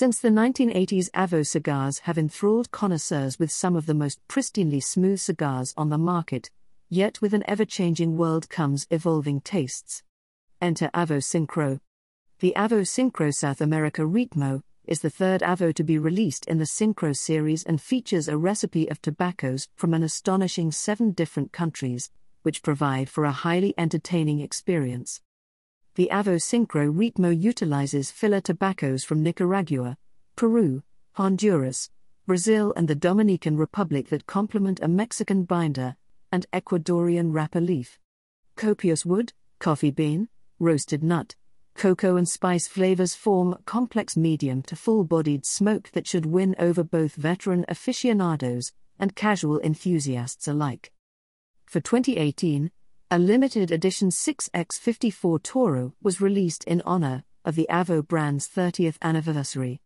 Since the 1980s, Avo cigars have enthralled connoisseurs with some of the most pristinely smooth cigars on the market, yet with an ever changing world comes evolving tastes. Enter Avo Syncro. The Avo Syncro South America Ritmo is the third Avo to be released in the Syncro series and features a recipe of tobaccos from an astonishing seven different countries, which provide for a highly entertaining experience. The Avo Syncro Ritmo utilizes filler tobaccos from Nicaragua, Peru, Honduras, Brazil, and the Dominican Republic that complement a Mexican binder and Ecuadorian wrapper leaf. Copious wood, coffee bean, roasted nut, cocoa, and spice flavors form a complex medium to full bodied smoke that should win over both veteran aficionados and casual enthusiasts alike. For 2018, a limited edition 6x54 Toro was released in honor of the Avo brand's 30th anniversary.